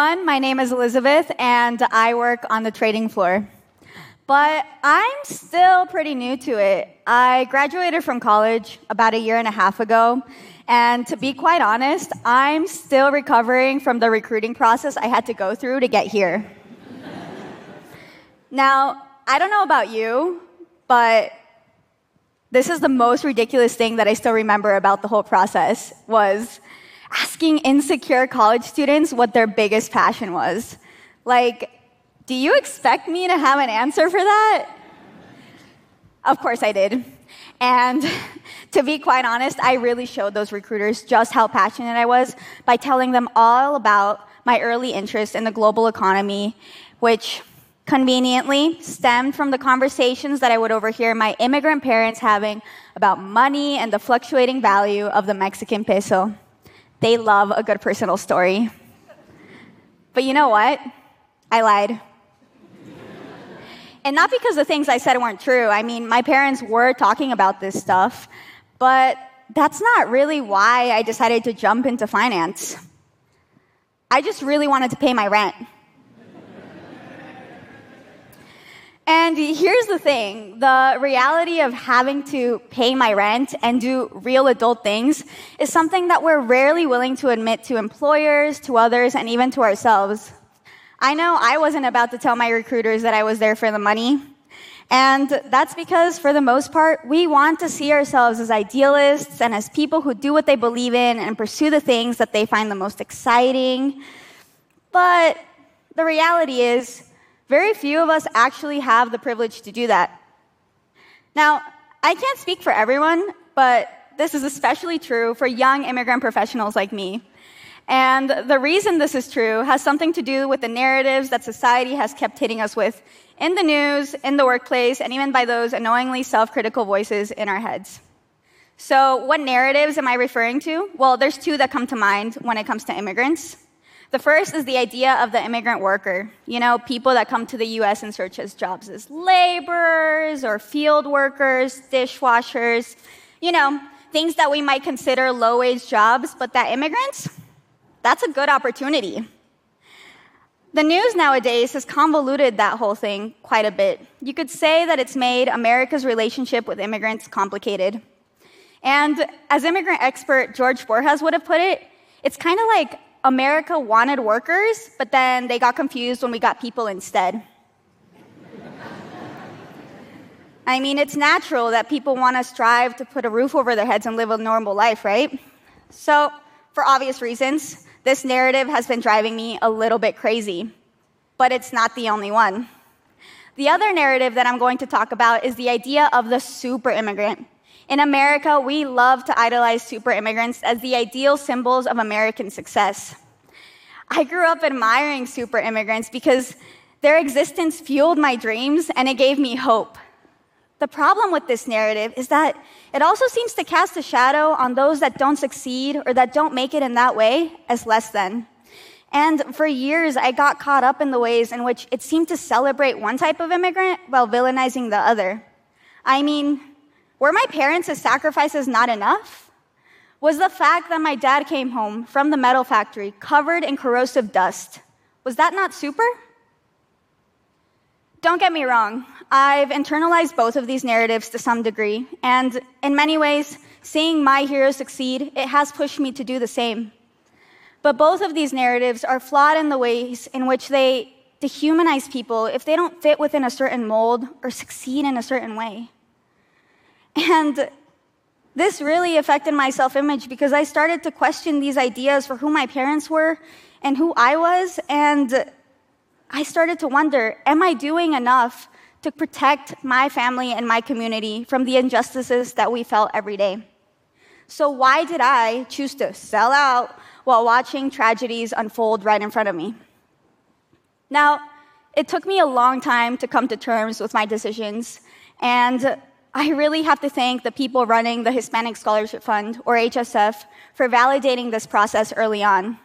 everyone. My name is Elizabeth, and I work on the trading floor. But I'm still pretty new to it. I graduated from college about a year and a half ago, and to be quite honest, I'm still recovering from the recruiting process I had to go through to get here. now, I don't know about you, but this is the most ridiculous thing that I still remember about the whole process was asking insecure college students what their biggest passion was. Like, do you expect me to have an answer for that? Of course I did. And to be quite honest, I really showed those recruiters just how passionate I was by telling them all about my early interest in the global economy, which conveniently stemmed from the conversations that I would overhear my immigrant parents having about money and the fluctuating value of the Mexican peso. They love a good personal story. But you know what? I lied. And not because the things I said weren't true. I mean, my parents were talking about this stuff, but that's not really why I decided to jump into finance. I just really wanted to pay my rent. And here's the thing the reality of having to pay my rent and do real adult things is something that we're rarely willing to admit to employers, to others, and even to ourselves. I know I wasn't about to tell my recruiters that I was there for the money. And that's because, for the most part, we want to see ourselves as idealists and as people who do what they believe in and pursue the things that they find the most exciting. But the reality is, very few of us actually have the privilege to do that. Now, I can't speak for everyone, but this is especially true for young immigrant professionals like me. And the reason this is true has something to do with the narratives that society has kept hitting us with in the news, in the workplace, and even by those annoyingly self critical voices in our heads. So, what narratives am I referring to? Well, there's two that come to mind when it comes to immigrants. The first is the idea of the immigrant worker. You know, people that come to the US in search of jobs as laborers or field workers, dishwashers, you know, things that we might consider low wage jobs, but that immigrants, that's a good opportunity. The news nowadays has convoluted that whole thing quite a bit. You could say that it's made America's relationship with immigrants complicated. And as immigrant expert George Borjas would have put it, it's kind of like America wanted workers, but then they got confused when we got people instead. I mean, it's natural that people want to strive to put a roof over their heads and live a normal life, right? So, for obvious reasons, this narrative has been driving me a little bit crazy, but it's not the only one. The other narrative that I'm going to talk about is the idea of the super immigrant. In America, we love to idolize super immigrants as the ideal symbols of American success. I grew up admiring super immigrants because their existence fueled my dreams and it gave me hope. The problem with this narrative is that it also seems to cast a shadow on those that don't succeed or that don't make it in that way as less than. And for years, I got caught up in the ways in which it seemed to celebrate one type of immigrant while villainizing the other. I mean, were my parents' sacrifices not enough? Was the fact that my dad came home from the metal factory covered in corrosive dust, was that not super? Don't get me wrong, I've internalized both of these narratives to some degree, and in many ways, seeing my heroes succeed, it has pushed me to do the same. But both of these narratives are flawed in the ways in which they dehumanize people if they don't fit within a certain mold or succeed in a certain way. And this really affected my self image because I started to question these ideas for who my parents were and who I was. And I started to wonder am I doing enough to protect my family and my community from the injustices that we felt every day. So, why did I choose to sell out while watching tragedies unfold right in front of me? Now, it took me a long time to come to terms with my decisions, and I really have to thank the people running the Hispanic Scholarship Fund, or HSF, for validating this process early on.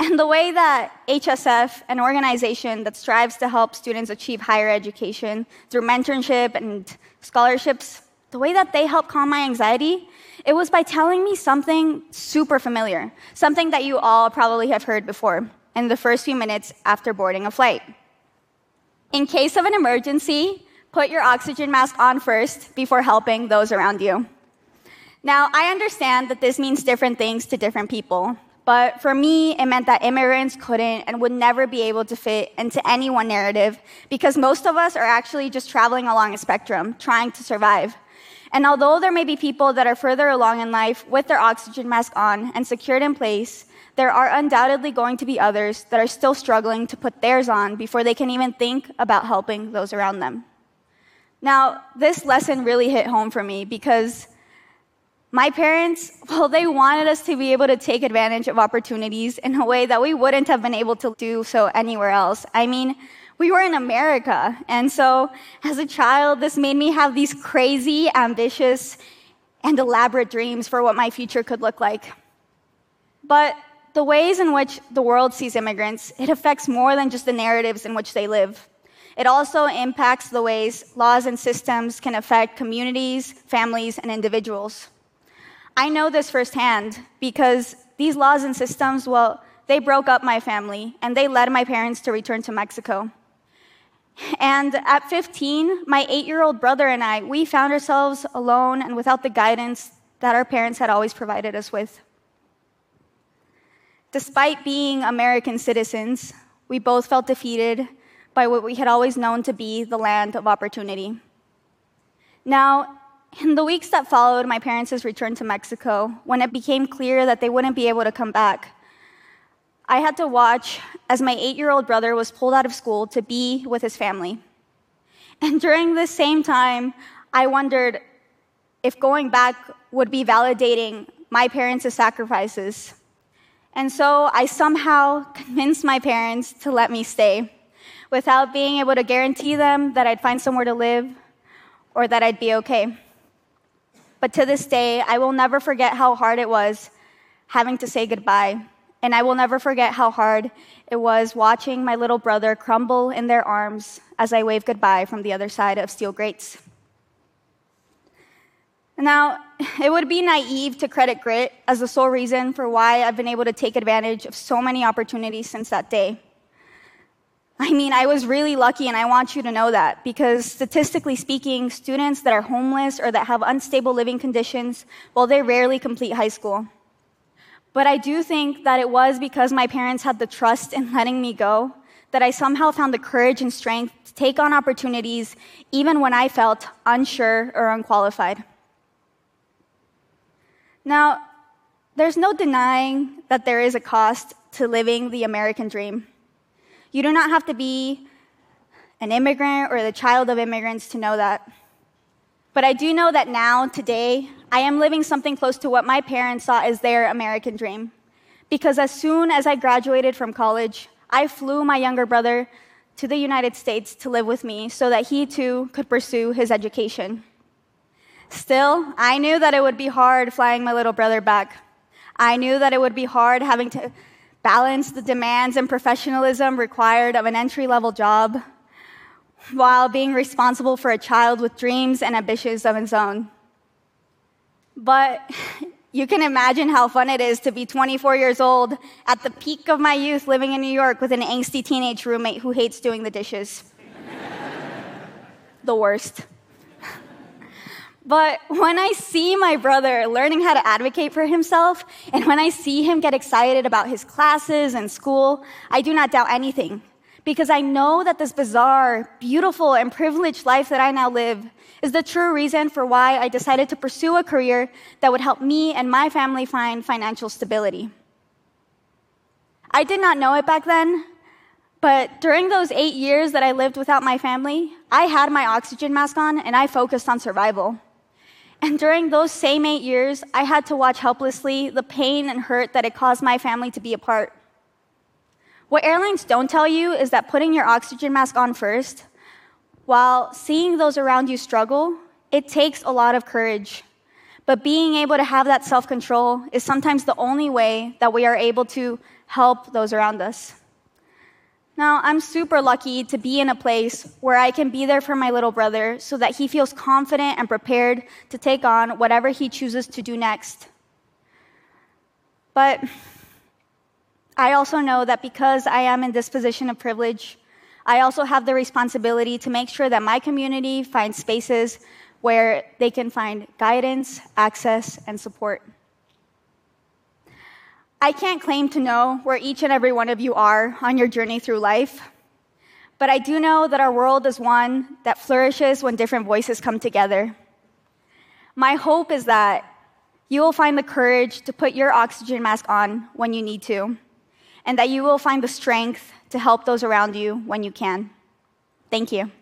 And the way that HSF, an organization that strives to help students achieve higher education through mentorship and scholarships, the way that they help calm my anxiety, it was by telling me something super familiar, something that you all probably have heard before. in the first few minutes after boarding a flight. In case of an emergency, put your oxygen mask on first before helping those around you. Now, I understand that this means different things to different people, but for me, it meant that immigrants couldn't and would never be able to fit into any one narrative because most of us are actually just traveling along a spectrum, trying to survive. And although there may be people that are further along in life with their oxygen mask on and secured in place, there are undoubtedly going to be others that are still struggling to put theirs on before they can even think about helping those around them. Now, this lesson really hit home for me because my parents, well, they wanted us to be able to take advantage of opportunities in a way that we wouldn't have been able to do so anywhere else. I mean, we were in America. And so as a child, this made me have these crazy, ambitious, and elaborate dreams for what my future could look like. But the ways in which the world sees immigrants, it affects more than just the narratives in which they live. It also impacts the ways laws and systems can affect communities, families, and individuals. I know this firsthand because these laws and systems, well, they broke up my family and they led my parents to return to Mexico. And at 15, my eight year old brother and I, we found ourselves alone and without the guidance that our parents had always provided us with. Despite being American citizens, we both felt defeated by what we had always known to be the land of opportunity. Now, in the weeks that followed my parents' return to Mexico, when it became clear that they wouldn't be able to come back, I had to watch as my eight year old brother was pulled out of school to be with his family. And during this same time, I wondered if going back would be validating my parents' sacrifices. And so I somehow convinced my parents to let me stay without being able to guarantee them that I'd find somewhere to live or that I'd be okay. But to this day, I will never forget how hard it was having to say goodbye. And I will never forget how hard it was watching my little brother crumble in their arms as I waved goodbye from the other side of steel grates. Now, it would be naive to credit grit as the sole reason for why I've been able to take advantage of so many opportunities since that day. I mean, I was really lucky, and I want you to know that because statistically speaking, students that are homeless or that have unstable living conditions, well, they rarely complete high school. But I do think that it was because my parents had the trust in letting me go that I somehow found the courage and strength to take on opportunities even when I felt unsure or unqualified. Now, there's no denying that there is a cost to living the American dream. You do not have to be an immigrant or the child of immigrants to know that. But I do know that now, today, I am living something close to what my parents saw as their American dream. Because as soon as I graduated from college, I flew my younger brother to the United States to live with me so that he too could pursue his education. Still, I knew that it would be hard flying my little brother back. I knew that it would be hard having to balance the demands and professionalism required of an entry level job while being responsible for a child with dreams and ambitions of its own. But you can imagine how fun it is to be 24 years old at the peak of my youth living in New York with an angsty teenage roommate who hates doing the dishes. the worst. But when I see my brother learning how to advocate for himself, and when I see him get excited about his classes and school, I do not doubt anything. Because I know that this bizarre, beautiful, and privileged life that I now live is the true reason for why I decided to pursue a career that would help me and my family find financial stability. I did not know it back then, but during those eight years that I lived without my family, I had my oxygen mask on and I focused on survival. And during those same eight years, I had to watch helplessly the pain and hurt that it caused my family to be apart. What airlines don't tell you is that putting your oxygen mask on first, while seeing those around you struggle, it takes a lot of courage. But being able to have that self control is sometimes the only way that we are able to help those around us. Now, I'm super lucky to be in a place where I can be there for my little brother so that he feels confident and prepared to take on whatever he chooses to do next. But I also know that because I am in this position of privilege, I also have the responsibility to make sure that my community finds spaces where they can find guidance, access, and support. I can't claim to know where each and every one of you are on your journey through life, but I do know that our world is one that flourishes when different voices come together. My hope is that you will find the courage to put your oxygen mask on when you need to, and that you will find the strength to help those around you when you can. Thank you.